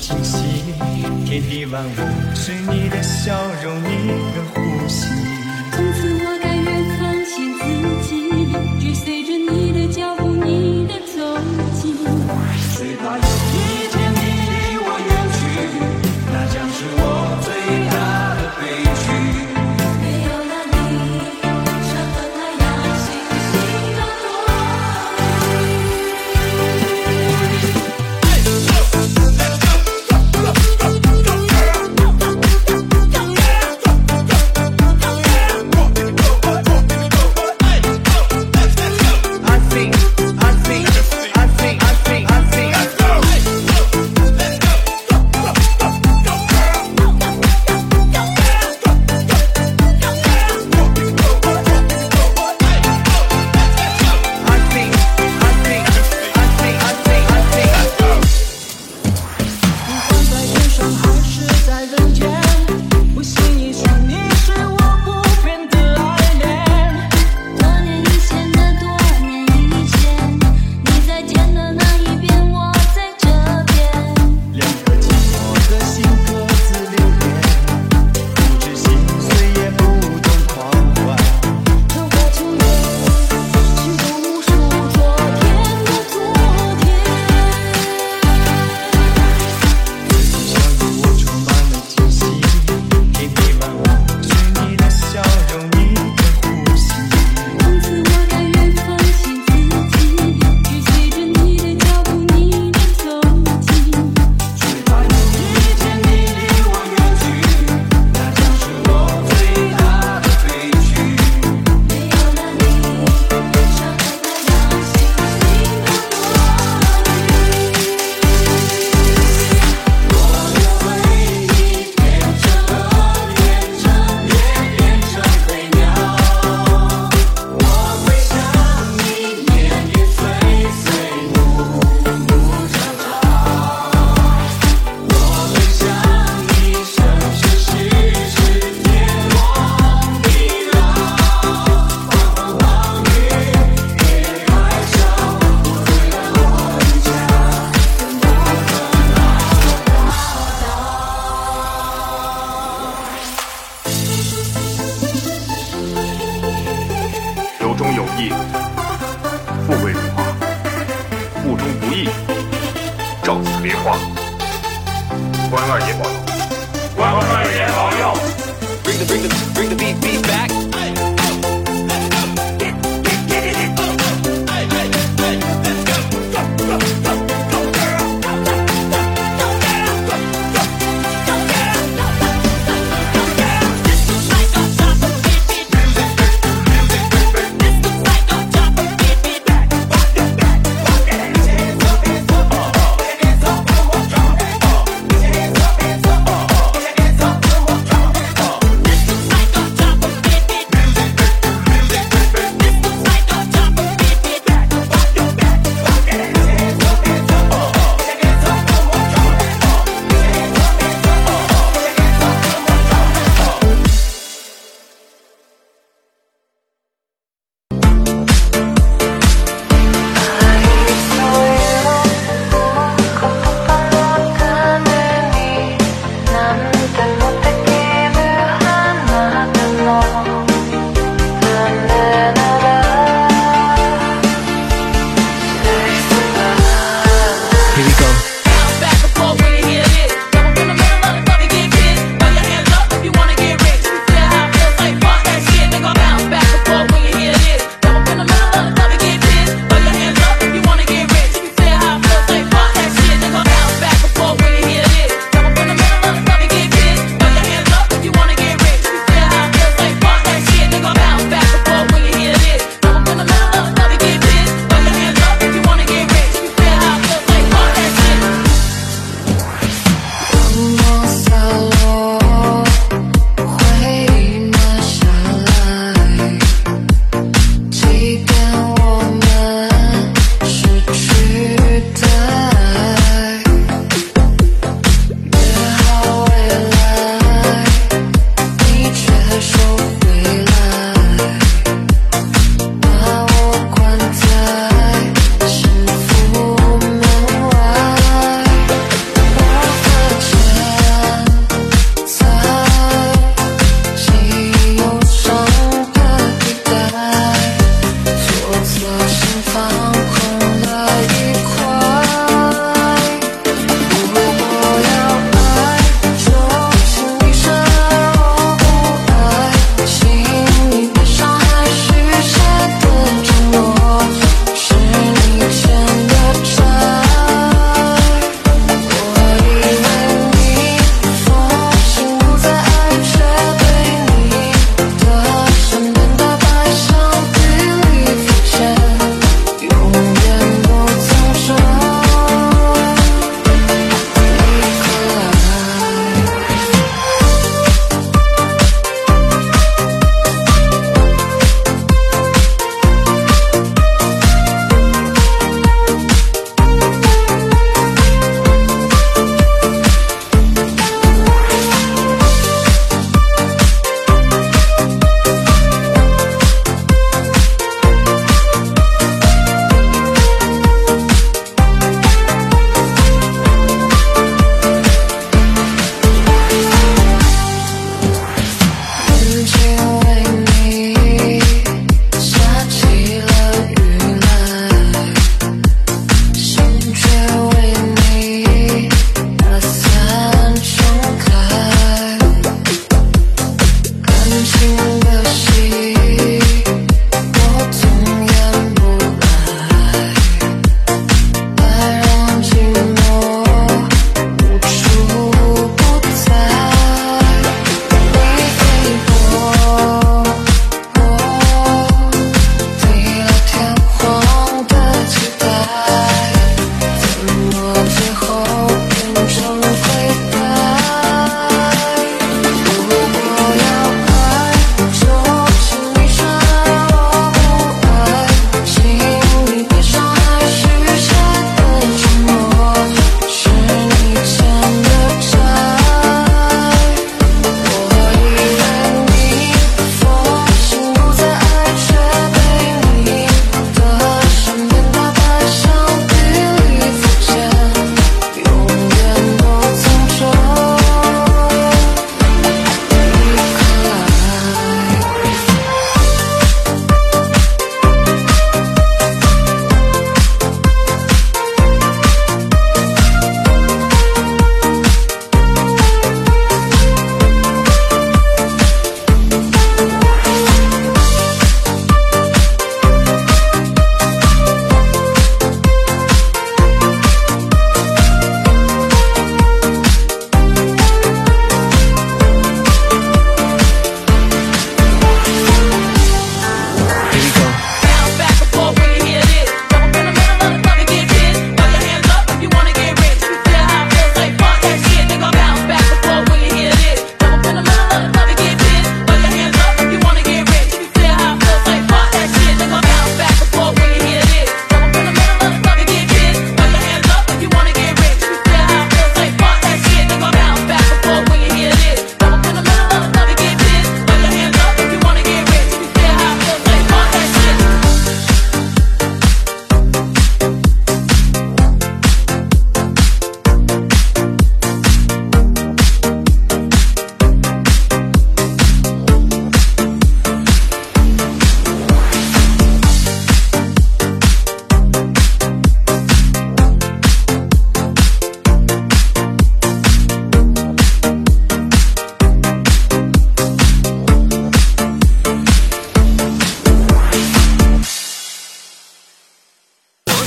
惊喜天地万物是你的笑容你的呼吸。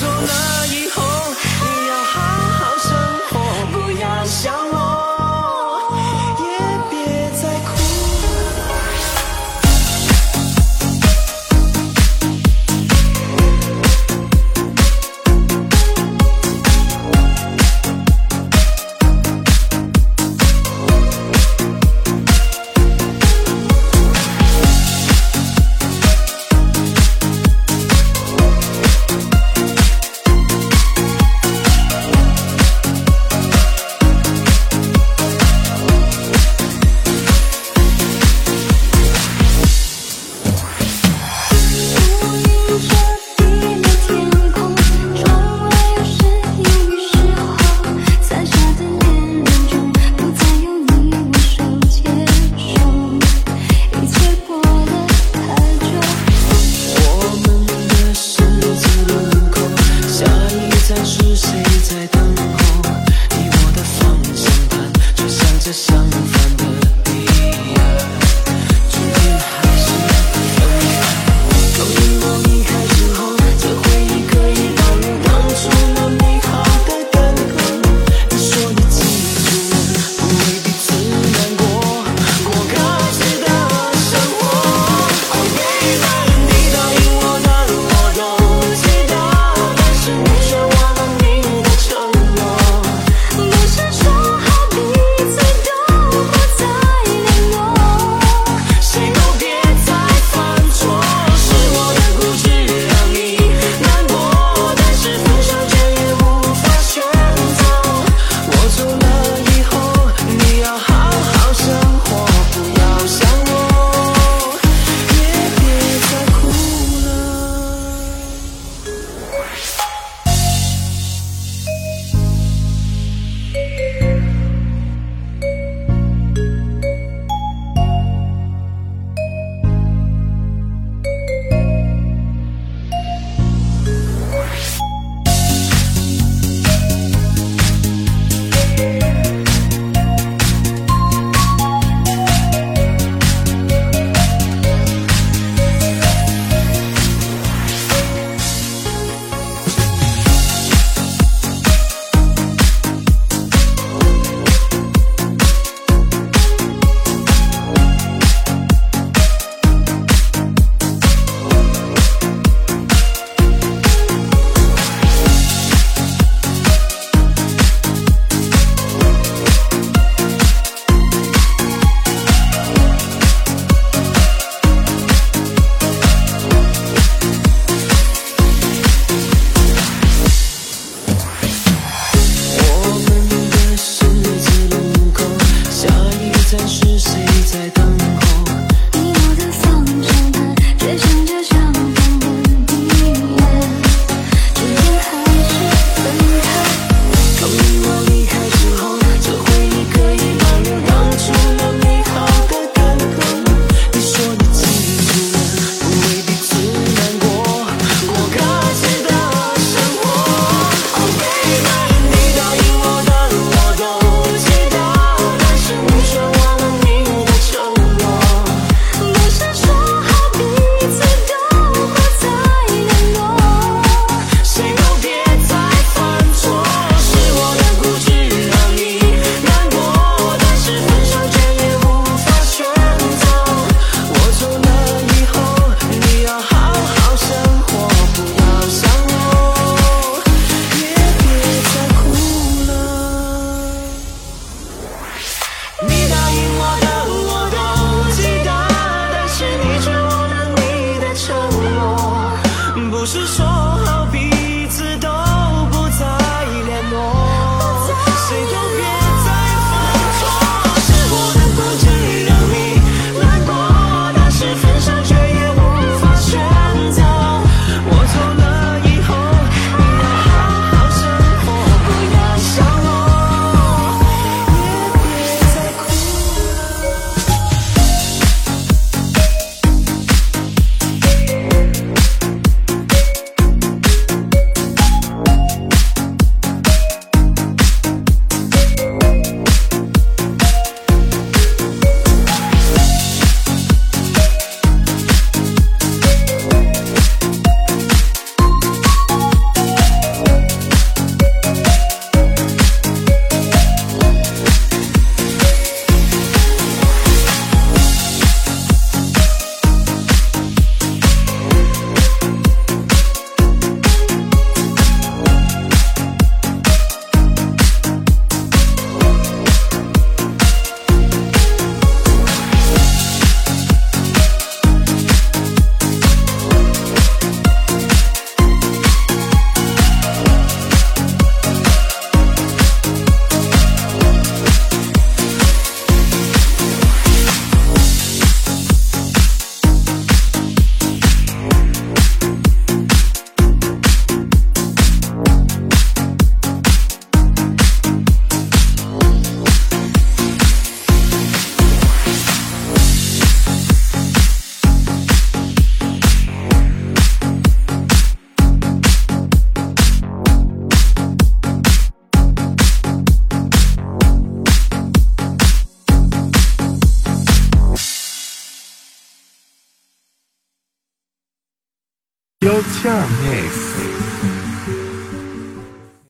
so now